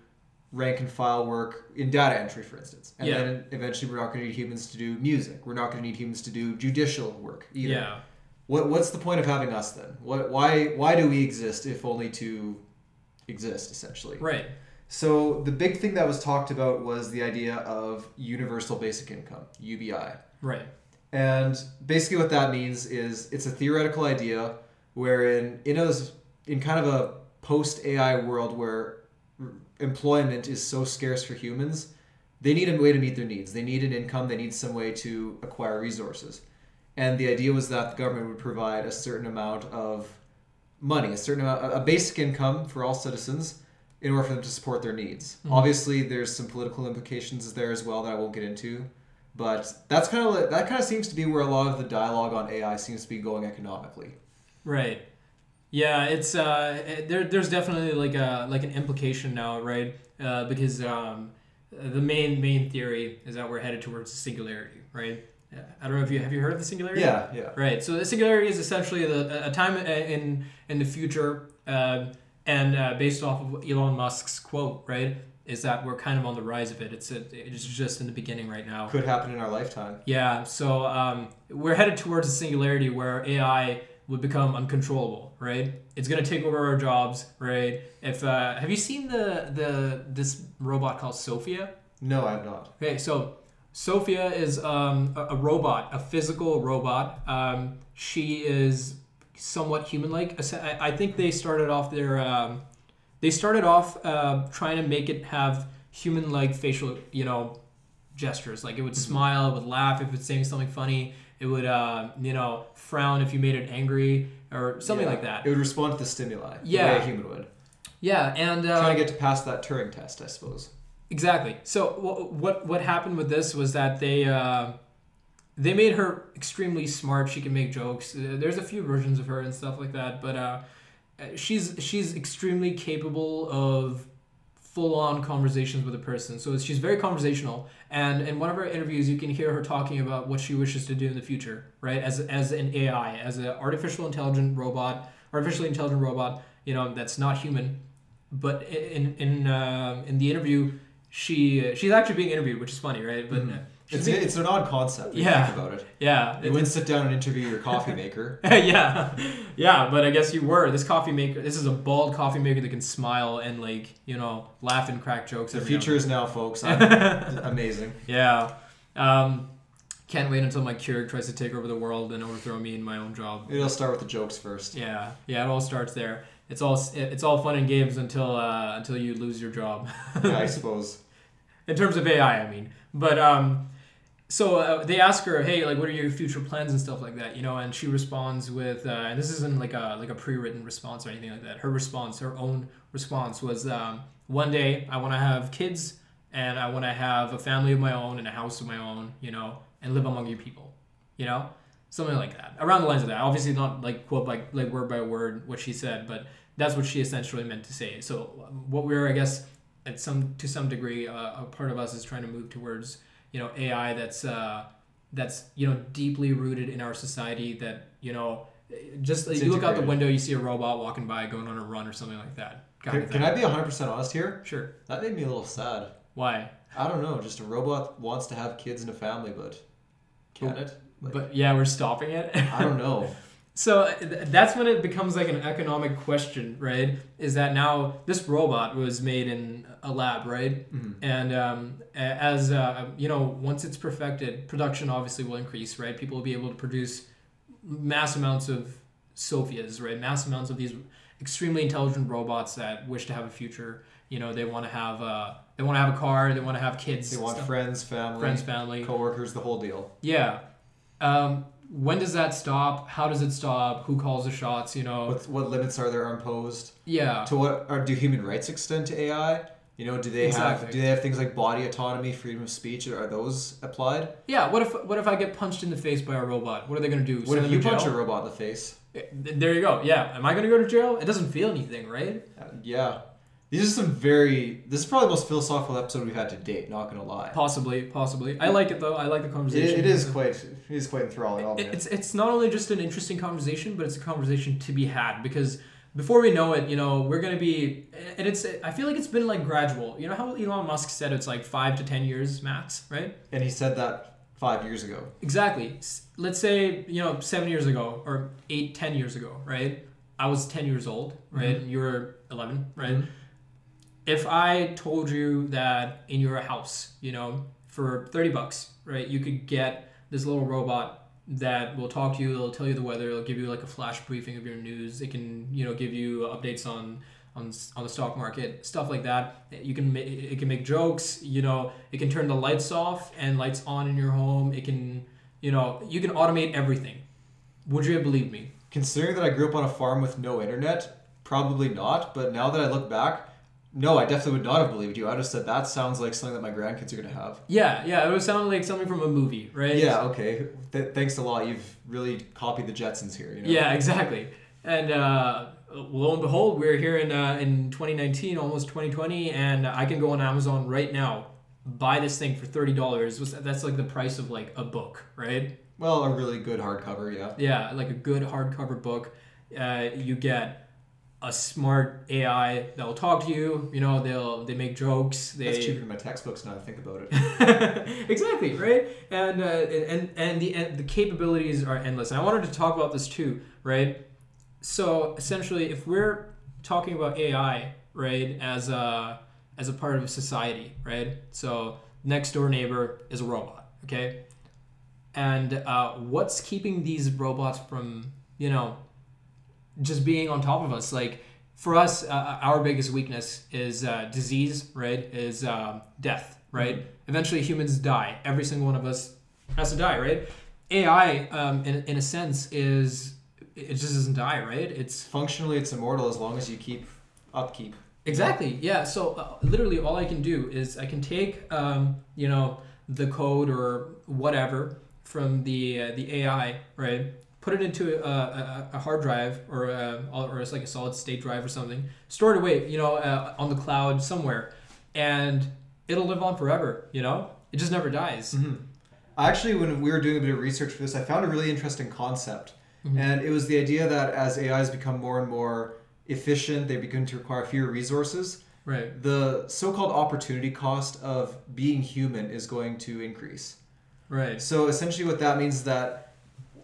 rank and file work in data entry, for instance. And Yeah. then eventually we're not going to need humans to do music. We're not going to need humans to do judicial work either. yeah. What, what's the point of having us then? What, why, why do we exist if only to exist, essentially? Right. So the big thing that was talked about was the idea of universal basic income, UBI. Right. And basically, what that means is it's a theoretical idea wherein, in a in kind of a post AI world where employment is so scarce for humans, they need a way to meet their needs. They need an income. They need some way to acquire resources. and the idea was that the government would provide a certain amount of money, a certain amount, a basic income for all citizens in order for them to support their needs. Mm-hmm. Obviously, there's some political implications there as well that I won't get into, but that's kind of that kind of seems to be where a lot of the dialogue on AI seems to be going economically. Right. Yeah, it's uh, it- there. There's definitely like a like an implication now, right? Uh, because um, the main main theory is that we're headed towards singularity, right? I don't know if you have you heard of the singularity. Yeah, yeah. Right. So the singularity is essentially the, a time in in the future, uh, and uh, based off of Elon Musk's quote, right, is that we're kind of on the rise of it. It's a, it's just in the beginning right now. Could happen in our lifetime. Yeah, so um, we're headed towards a singularity where AI would become uncontrollable, right? It's gonna take over our jobs, right? If uh, have you seen the the this robot called Sophia? No, I have not. Okay, so Sophia is um, a, a robot, a physical robot. Um, she is somewhat human-like. I, I think they started off their um, they started off uh, trying to make it have human-like facial, you know, gestures. Like it would smile, it would laugh if it's saying something funny. It would, uh, you know, frown if you made it angry or something Yeah. like that. It would respond to the stimuli. Yeah. The way a human would. yeah, and uh, Trying to get to pass that Turing test, I suppose. Exactly. So wh- what what happened with this was that they uh, they made her extremely smart. She can make jokes. Uh, There's a few versions of her and stuff like that, but uh, she's she's extremely capable of full on conversations with a person. So she's very conversational. And in one of her interviews, you can hear her talking about what she wishes to do in the future, right? As as an AI, as an artificial intelligent robot, artificially intelligent robot, you know, that's not human. But in in um in the interview, she she's actually being interviewed, which is funny, right? But uh, she's It's, it's an odd concept. If Yeah. You think about it. yeah, You wouldn't sit down and interview your coffee maker. yeah, yeah, but I guess you were. This coffee maker, this is a bald coffee maker that can smile and like you know laugh and crack jokes. The future is now, folks. I'm amazing. Yeah. Um, can't wait until my Keurig tries to take over the world and overthrow me in my own job. It'll start with the jokes first. Yeah, yeah, it all starts there. It's all it's all fun and games until uh, until you lose your job. Yeah, I suppose. in terms of AI, I mean. But um, so uh, they ask her, hey, like, what are your future plans and stuff like that, you know? And she responds with, uh, and this isn't like a like a pre-written response or anything like that. Her response, her own response was, um, one day I want to have kids and I want to have a family of my own and a house of my own, you know, and live among you people, you know, something like that. Around the lines of that. Obviously, not like quote by like word by word what she said, but that's what she essentially meant to say. So what we're, I guess, at some to some degree, uh, a part of us is trying to move towards you know AI that's uh, that's you know deeply rooted in our society. That you know, just It's you look out the window, you see a robot walking by, going on a run or something like that. Can, can. I be 100% honest here? Sure. That made me a little sad. Why? I don't know. Just a robot wants to have kids and a family, but can it? Like, But yeah, we're stopping it. I don't know. So uh, th- that's when it becomes like an economic question, right? Is that now this robot was made in a lab, right? And um, as uh, you know, once it's perfected, production obviously will increase, right? People will be able to produce mass amounts of Sophias, right? Mass amounts of these extremely intelligent robots that wish to have a future. You know, they want to have uh, they want to have a car, they want to have kids, They want stuff- friends, family, friends, family. coworkers, the whole deal. Yeah. Um, when does that stop? How does it stop? Who calls the shots? You know. What, what limits are there imposed? yeah. To what are do human rights extend to AI? You know, do they Exactly. have do they have things like body autonomy, freedom of speech? Are those applied? Yeah. What if what if I get punched in the face by a robot? What are they gonna do? What if you to punch a robot in the face? Eh, There you go. Yeah. Am I gonna go to jail? It doesn't feel anything, right? Uh, yeah. These are some very. This is probably the most philosophical episode we've had to date. Not gonna lie. Possibly. Possibly. I like it though. I like the It, conversation. it is quite. It is quite enthralling. It- It's it's not only just an interesting conversation, but it's a conversation to be had because before we know it, you know, we're gonna be, and it's. I feel like it's been like gradual. You know how Elon Musk said it's like five to ten years max, right? And he said that five years ago. Exactly. Let's say, you know, seven years ago or eight, ten years ago, right? I was 10 years old, right? And you were 11, right? Mhm. If I told you that in your house, you know, for 30 bucks, right, you could get this little robot that will talk to you, it'll tell you the weather, it'll give you like a flash briefing of your news, it can, you know, give you updates on on, on the stock market, stuff like that. You can it can make jokes, you know, it can turn the lights off and lights on in your home. It can you know, you can automate everything. Would you have believed me? Considering that I grew up on a farm with no internet, probably not. But now that I look back, no, I definitely would not have believed you. I just said that sounds like something that my grandkids are gonna have. Yeah, yeah, it would sound like something from a movie, right? Yeah, okay. Th- thanks a lot. You've really copied the Jetsons here. You know? Yeah, exactly. And uh, lo and behold, we're here in uh, in 2019, almost 2020, and I can go on Amazon right now, buy this thing for thirty dollars. That's like the price of like a book, right? Well, a really good hardcover, yeah. Yeah, like a good hardcover book. Uh, you get a smart AI that will talk to you. You know, they'll they make jokes. They That's cheaper than my textbooks now. that I think about it. exactly right, and uh, and and the and the capabilities are endless. And I wanted to talk about this too, right? So essentially, if we're talking about AI, right, as a as a part of society, right? So next door neighbor is a robot, okay, and uh, what's keeping these robots from you know just being on top of us. Like for us uh, our biggest weakness is uh, disease right is uh, death right? Mm-hmm. eventually humans die. Every single one of us has to die right? Ai um, in, in a sense is it just doesn't die right? It's functionally it's immortal as long as you keep upkeep. Exactly yeah. So uh, literally all i can do is i can take um, you know the code or whatever from the uh, the ai right put it into a, a, a hard drive or a, or it's like a solid state drive or something, store it away, you know, uh, on the cloud somewhere, and it'll live on forever. You know, it just never dies. Mm-hmm. Actually, when we were doing a bit of research for this, I found a really interesting concept, mm-hmm. and it was the idea that as AIs become more and more efficient, they begin to require fewer resources. Right. The so-called opportunity cost of being human is going to increase. Right. So essentially, what that means is that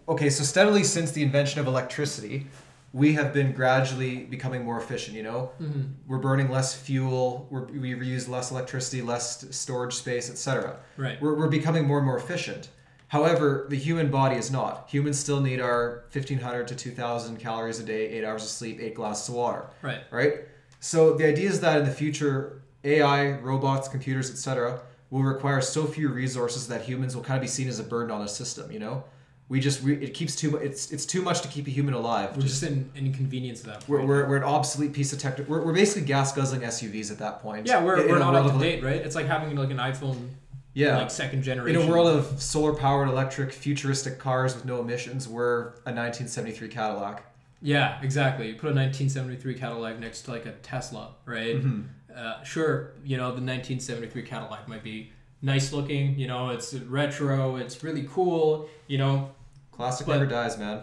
okay, so steadily since the invention of electricity, we have been gradually becoming more efficient. You know, mm-hmm. we're burning less fuel, we're, we reuse less electricity, less storage space, etc. Right. We're, we're becoming more and more efficient. However, the human body is not. Humans still need our 1500 to 2000 calories a day, eight hours of sleep, eight glasses of water. Right. Right. So the idea is that in the future, AI, robots, computers, etc., will require so few resources that humans will kind of be seen as a burden on the system. You know we just we, it keeps too it's it's too much to keep a human alive. We're just, just an, an inconvenience at that point. We're, we're, we're an obsolete piece of tech. We're, we're basically gas guzzling SUVs at that point. Yeah, we're, in, we're in not up to date, right? It's like having like an iPhone. Yeah, like second generation. In a world of solar powered, electric, futuristic cars with no emissions, we're a 1973 Cadillac. Yeah, exactly. You put a 1973 Cadillac next to like a Tesla, right? Mm-hmm. Uh, sure, you know the 1973 Cadillac might be nice looking. You know, it's retro. It's really cool. You know, Classic but, never dies, man.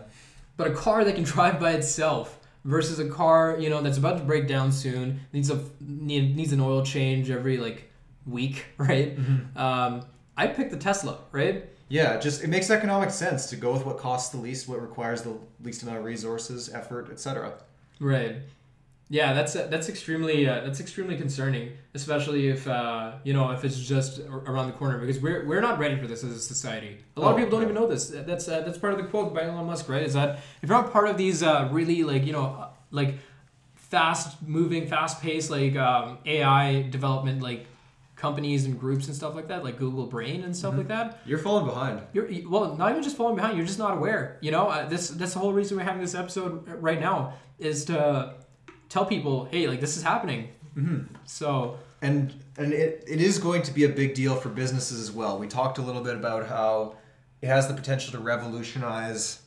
But a car that can drive by itself versus a car, you know, that's about to break down soon, needs a need, needs an oil change every like week, right? Mm-hmm. Um, I pick the Tesla, right? Yeah, just it makes economic sense to go with what costs the least, what requires the least amount of resources, effort, etc. Right. Yeah, that's that's extremely uh, that's extremely concerning, especially if uh, you know if it's just around the corner because we're we're not ready for this as a society. A lot oh, of people don't even know this. That's uh, that's part of the quote by Elon Musk, right? Is that if you're not part of these uh, really like you know like fast moving, fast paced like um, AI development like companies and groups and stuff like that, like Google Brain and stuff mm-hmm. like that. You're falling behind. You're well, not even just falling behind. You're just not aware. You know, uh, this that's the whole reason we're having this episode right now is to tell people, hey, like this is happening. Mm-hmm. So and and it, it is going to be a big deal for businesses as well. We talked a little bit about how it has the potential to revolutionize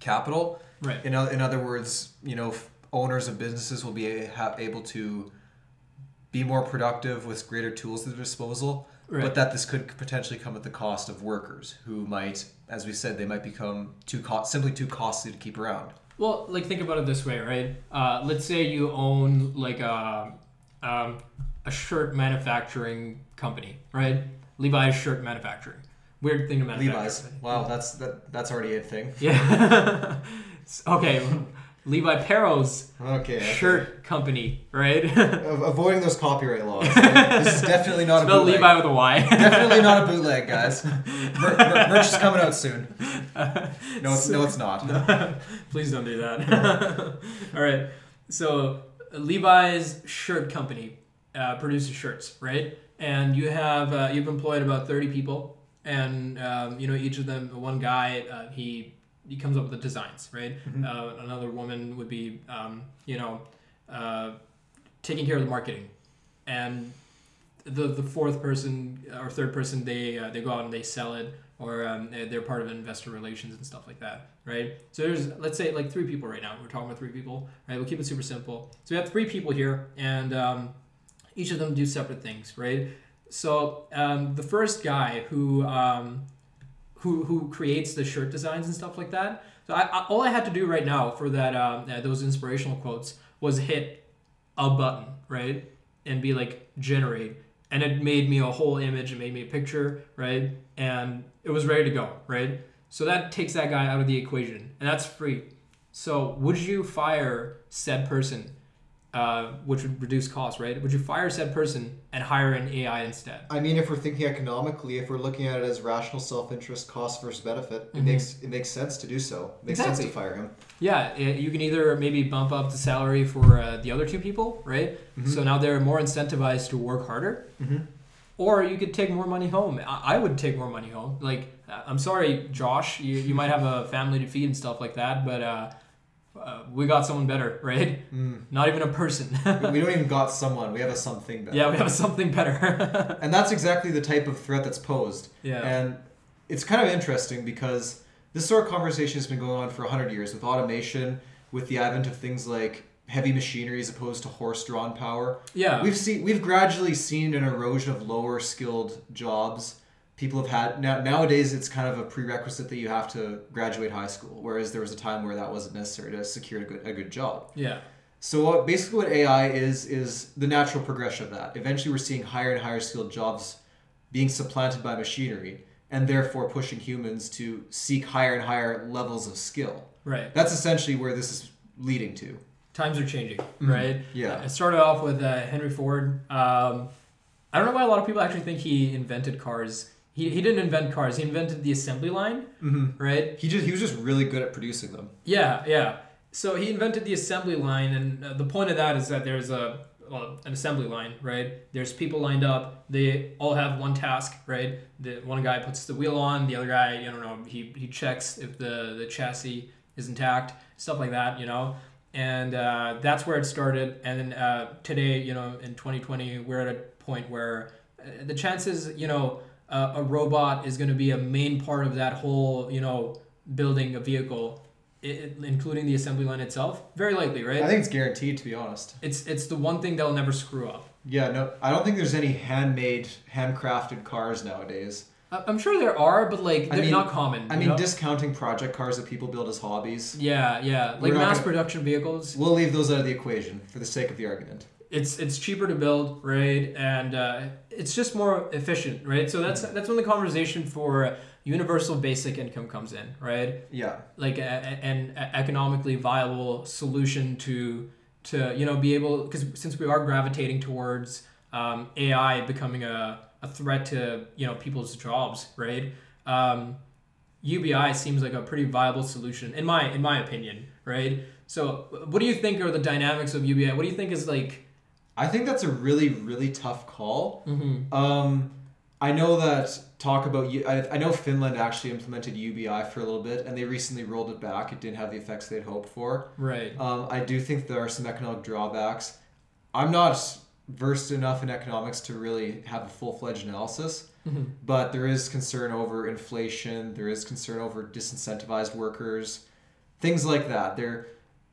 capital. Right. In in other words, you know, owners of businesses will be able to be more productive with greater tools at their disposal. Right. But that this could potentially come at the cost of workers who might, as we said, they might become too co- simply too costly to keep around. Well, like think about it this way, right? Uh, let's say you own like a um, a shirt manufacturing company, right? Levi's shirt manufacturing. Weird thing to manufacture. Levi's. Wow, that's that that's already a thing. Yeah. okay. Levi Perrault's okay, shirt okay. company, right? Avoiding those copyright laws. this is definitely not Spell a bootleg. Levi with a Y. definitely not a bootleg, guys. Mer- mer- merch is coming out soon. No, it's, no, it's not. No. Please don't do that. All right. So Levi's shirt company uh, produces shirts, right? And you have uh, you've employed about thirty people and um, you know each of them. One guy uh, he he comes up with the designs, right? Uh, another woman would be um, you know uh, taking care of the marketing, and the the fourth person or third person they uh, they go out and they sell it or um, they're they're part of investor relations and stuff like that right? So there's let's say like three people right now. We're talking about three people right? We'll keep it super simple. So we have three people here and um, each of them do separate things right? So um, the first guy who um, who who creates the shirt designs and stuff like that so I, I, all i had to do right now for that um, those inspirational quotes was hit a button, right? And be like generate. And it made me a whole image, it made me a picture, right? And it was ready to go, right? So that takes that guy out of the equation. And that's free. So would you fire said person, uh, which would reduce costs, right? Would you fire said person and hire an AI instead? I mean, if we're thinking economically, if we're looking at it as rational self-interest, cost versus benefit, it makes it makes sense to do so. It makes sense to fire him. Yeah, i- you can either maybe bump up the salary for uh, the other two people, right? So now they're more incentivized to work harder. Or you could take more money home. I, I would take more money home. Like, uh, I'm sorry, Josh, you, you might have a family to feed and stuff like that, but uh, uh, we got someone better, right? Not even a person. we don't even got someone. We have a something better. yeah, we have a something better. And that's exactly the type of threat that's posed. Yeah. And it's kind of interesting because this sort of conversation has been going on for 100 years with automation, with the advent of things like heavy machinery as opposed to horse-drawn power. Yeah. We've seen we've gradually seen an erosion of lower skilled jobs. People have had now nowadays it's kind of a prerequisite that you have to graduate high school, whereas there was a time where that wasn't necessary to secure a good a good job. yeah. So what, basically, what AI is is the natural progression of that. Eventually, we're seeing higher and higher skilled jobs being supplanted by machinery, and therefore pushing humans to seek higher and higher levels of skill. Right. That's essentially where this is leading to. times are changing, right? Mm-hmm. Yeah. It started off with uh, Henry Ford. Um, I don't know why a lot of people actually think he invented cars. He, he didn't invent cars. He invented the assembly line, Mm-hmm. right? He just he was just really good at producing them. Yeah, yeah. So he invented the assembly line, and uh, the point of that is that there's a well, an assembly line, right? There's people lined up. They all have one task, right? The one guy puts the wheel on, the other guy, you don't know, he, he checks if the the chassis is intact, stuff like that, you know. And uh, that's where it started. And then uh, today, you know, in 2020, we're at a point where uh, the chances, you know, uh, a robot is going to be a main part of that whole, you know, building a vehicle, i including the assembly line itself. Very likely, right? I think it's guaranteed, to be honest. it's it's the one thing that'll never screw up. Yeah, no, I don't think there's any handmade, handcrafted cars nowadays. I- I'm sure there are, but like they're mean- not common. I mean, know? discounting project cars that people build as hobbies. yeah, yeah, like mass gonna- production vehicles. We'll leave those out of the equation for the sake of the argument. It's it's cheaper to build, right? And uh, it's just more efficient, right? So that's that's when the conversation for universal basic income comes in, right? Yeah. like a, a- an economically viable solution to to you know be able because since we are gravitating towards um, AI becoming a, a threat to you know people's jobs, right? Um, UBI seems like a pretty viable solution in my in my opinion, right? So, what do you think are the dynamics of UBI? What do you think is like? I think that's a really, really tough call. Mm-hmm. Um, I know that talk about you. I know Finland actually implemented UBI for a little bit, and they recently rolled it back. It didn't have the effects they'd hoped for. Right. Um, I do think there are some economic drawbacks. I'm not versed enough in economics to really have a full fledged analysis, but there is concern over inflation. There is concern over disincentivized workers, things like that. There,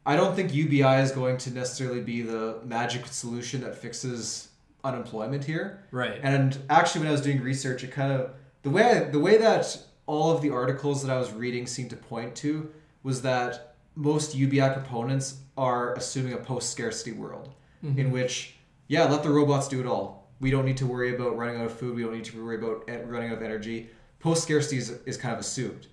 I don't think UBI is going to necessarily be the magic solution that fixes unemployment here. Right. And actually, when I was doing research, it kind of the way I, the way that all of the articles that I was reading seemed to point to was that most UBI proponents are assuming a post scarcity world mm-hmm. in which, yeah, let the robots do it all. We don't need to worry about running out of food. We don't need to worry about running out of energy. Post scarcity is, is kind of assumed.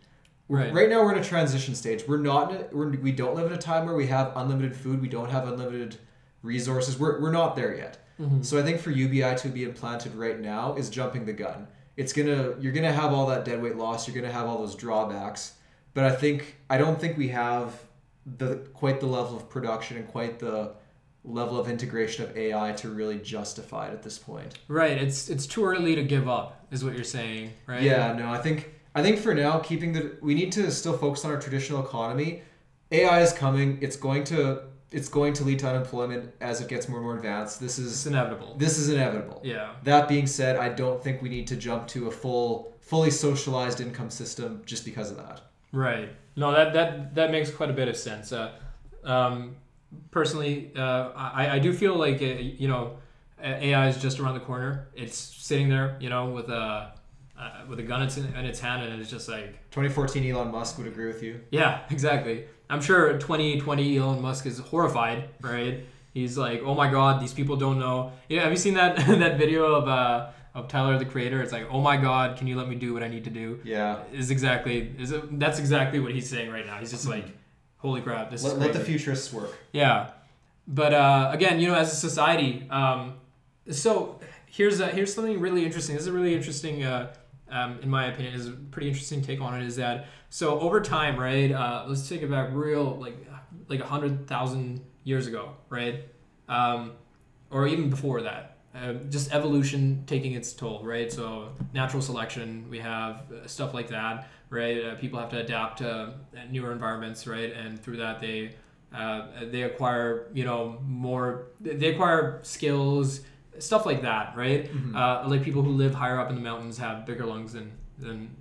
Right. Right now, we're in a transition stage. We're not. A, we're, we don't live in a time where we have unlimited food. We don't have unlimited resources. We're, we're not there yet. Mm-hmm. So I think for UBI to be implanted right now is jumping the gun. It's gonna you're gonna have all that dead weight loss. You're gonna have all those drawbacks. But I think I don't think we have the quite the level of production and quite the level of integration of AI to really justify it at this point. Right. It's it's too early to give up, is what you're saying, right? Yeah, no, I think I think for now, keeping the we need to still focus on our traditional economy. AI is coming. It's going to it's going to lead to unemployment as it gets more and more advanced. This It's is inevitable. this is inevitable. Yeah. That being said, I don't think we need to jump to a full fully socialized income system just because of that. Right. No, that that that makes quite a bit of sense. Uh, um, personally, uh, I I do feel like uh, you know, AI is just around the corner. It's sitting there, you know, with a uh, with a gun in its, hand, and it's just like 2014 Elon Musk would agree with you. Yeah, exactly. I'm sure 2020 Elon Musk is horrified, right? He's like, "Oh my God, these people don't know." Yeah, have you seen that that video of uh, of Tyler the Creator? It's like, "Oh my God, can you let me do what I need to do?" Yeah. Is exactly is it, that's exactly what he's saying right now. He's just like, "Holy crap, this Let, is let the futurists work. Yeah, but uh, again, you know, as a society, um, so here's a, here's something really interesting. This is a really interesting, uh, um, in my opinion, is a pretty interesting take on it. Is that so over time, right? Uh, let's take it back real like like a hundred thousand years ago, right? Um, or even before that. Uh, just evolution taking its toll, right? So natural selection, we have uh, stuff like that, right? Uh, people have to adapt to uh, newer environments, right? And through that, they uh, they acquire, you know, more. They acquire skills, stuff like that, right? Uh, like people who live higher up in the mountains have bigger lungs than than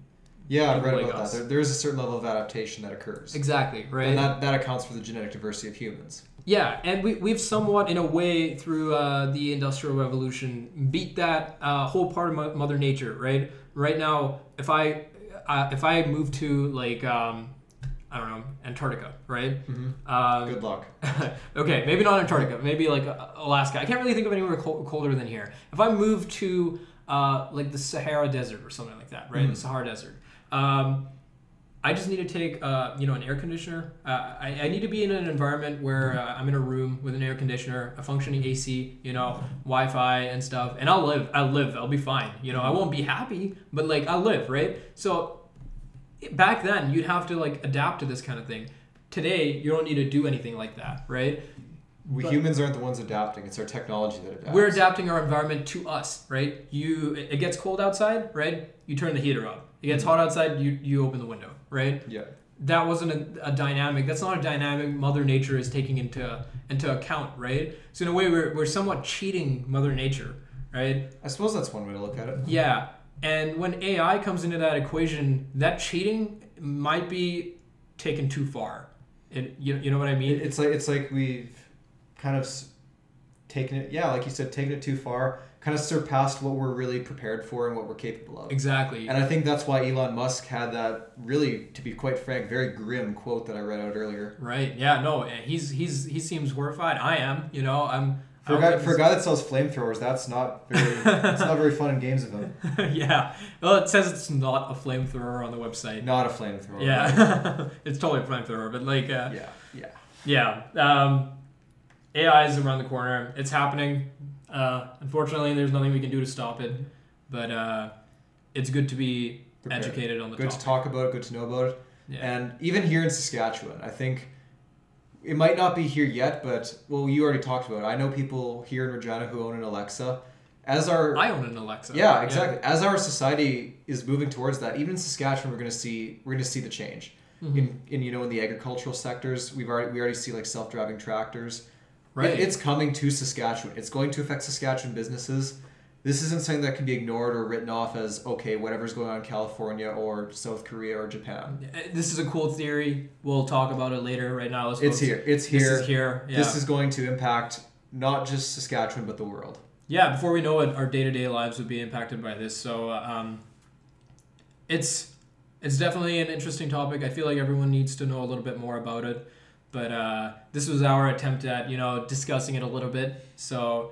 Yeah, I've read about us. that. There, there is a certain level of adaptation that occurs. exactly, right? And that, that accounts for the genetic diversity of humans. Yeah, and we, we've somewhat, in a way, through uh, the Industrial Revolution, beat that uh, whole part of Mother Nature, right? Right now, if I uh, if I move to like um, I don't know Antarctica, right? Um, Good luck. okay, maybe not Antarctica, maybe like uh, Alaska. I can't really think of anywhere col- colder than here. If I move to uh, like the Sahara Desert or something like that, right? The Sahara Desert. Um, I just need to take, uh, you know, an air conditioner. Uh, I, I need to be in an environment where uh, I'm in a room with an air conditioner, a functioning AC, you know, Wi-Fi and stuff, and I'll live. I'll live. I'll be fine. You know, I won't be happy, but like I'll live, right? So back then, you'd have to like adapt to this kind of thing. Today, you don't need to do anything like that, right? We But- humans aren't the ones adapting. It's our technology that adapts. We're adapting our environment to us, right? You, it gets cold outside, right? You turn the heater up. It gets mm-hmm. hot outside, you you open the window, right? Yeah. that wasn't a, a dynamic that's not a dynamic mother nature is taking into into account right so in a way we're, we're somewhat cheating mother nature right I suppose that's one way to look at it. yeah and when ai comes into that equation that cheating might be taken too far it, you, you know what i mean It's like it's like we've kind of taken it. Yeah, like you said, taken it too far. Kind of surpassed what we're really prepared for and what we're capable of. exactly And I think that's why Elon Musk had that really, to be quite frank, very grim quote that I read out earlier. right yeah no eh, he's he's he seems horrified i am you know i'm For a, guy, for a guy that sells flamethrowers, that's not very, it's not very fun in games of him. he's- yeah well it says it's not a flamethrower on the website Not a flamethrower. yeah it's totally a flamethrower but like uh, Yeah. Yeah. Yeah. Um, AI is around the corner. It's happening. Uh, unfortunately, there's nothing we can do to stop it. But uh, it's good to be Prepared. educated on the Good topic. to talk about it. Good to know about it. Yeah. And even here in Saskatchewan, I think it might not be here yet, but well, you already talked about it. I know people here in Regina who own an Alexa. As our I own an Alexa. yeah, exactly. As our society is moving towards that, even in Saskatchewan, we're going to see we're going to see the change. Mm-hmm. In, in you know in the agricultural sectors, we've already we already see like self driving tractors. Right. It- it's coming to Saskatchewan. It's going to affect Saskatchewan businesses. This isn't something that can be ignored or written off as okay, whatever's going on in California or South Korea or Japan. This is a cool theory. We'll talk about it later. Right now, It's here. It's This here. is here. Yeah. This is going to impact not just Saskatchewan but the world. yeah. Before we know it, our day to day lives would be impacted by this. So uh, um, it's it's definitely an interesting topic. I feel like everyone needs to know a little bit more about it. But uh, this was our attempt at you know discussing it a little bit. So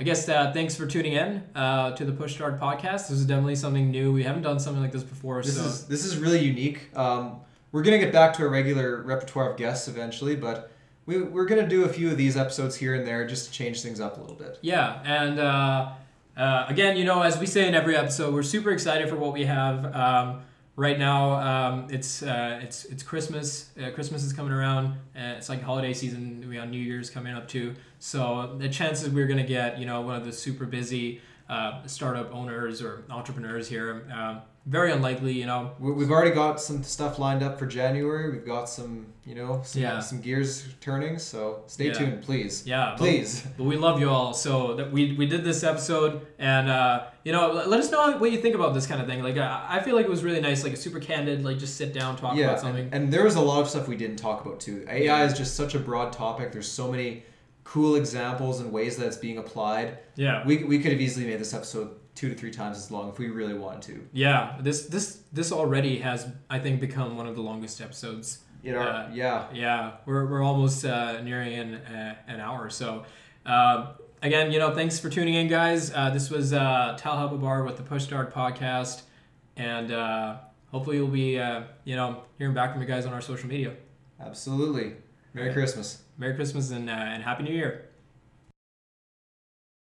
I guess uh, thanks for tuning in uh, to the Push Start podcast. This is definitely something new. We haven't done something like this before. This so is this is really unique. Um, we're gonna get back to a regular repertoire of guests eventually, but we, we're gonna do a few of these episodes here and there just to change things up a little bit. Yeah, and uh, uh, again, you know, as we say in every episode, we're super excited for what we have. Um, right now um, it's uh, it's it's Christmas. Uh, Christmas is coming around. Uh, it's like holiday season. We got New Year's coming up too. So the chances we're gonna get you know one of the super busy uh, startup owners or entrepreneurs here. Very unlikely, you know. We- We've already got some stuff lined up for January. We've got some, you know, some, Yeah. some gears turning. So stay Yeah. tuned, please. Yeah, please. But we love you all. So that we we did this episode, and uh, you know, let, let us know what you think about this kind of thing. Like I, I feel like it was really nice, like a super candid, like just sit down, talk yeah, about something. and, and there was a lot of stuff we didn't talk about too. AI is just such a broad topic. There's so many cool examples and ways that it's being applied. yeah, We, we could have easily made this episode two to three times as long if we really wanted to. yeah. This this this already has, I think, become one of the longest episodes. In our, Uh, yeah, Yeah, we're, we're almost uh, nearing an, uh, an hour. So, uh, again, you know, thanks for tuning in, guys. Uh, this was uh, Talha Babar with the Push Start podcast. And uh, hopefully, you'll be, uh, you know, hearing back from you guys on our social media. absolutely. Merry Christmas. Merry Christmas and, uh, and Happy New Year.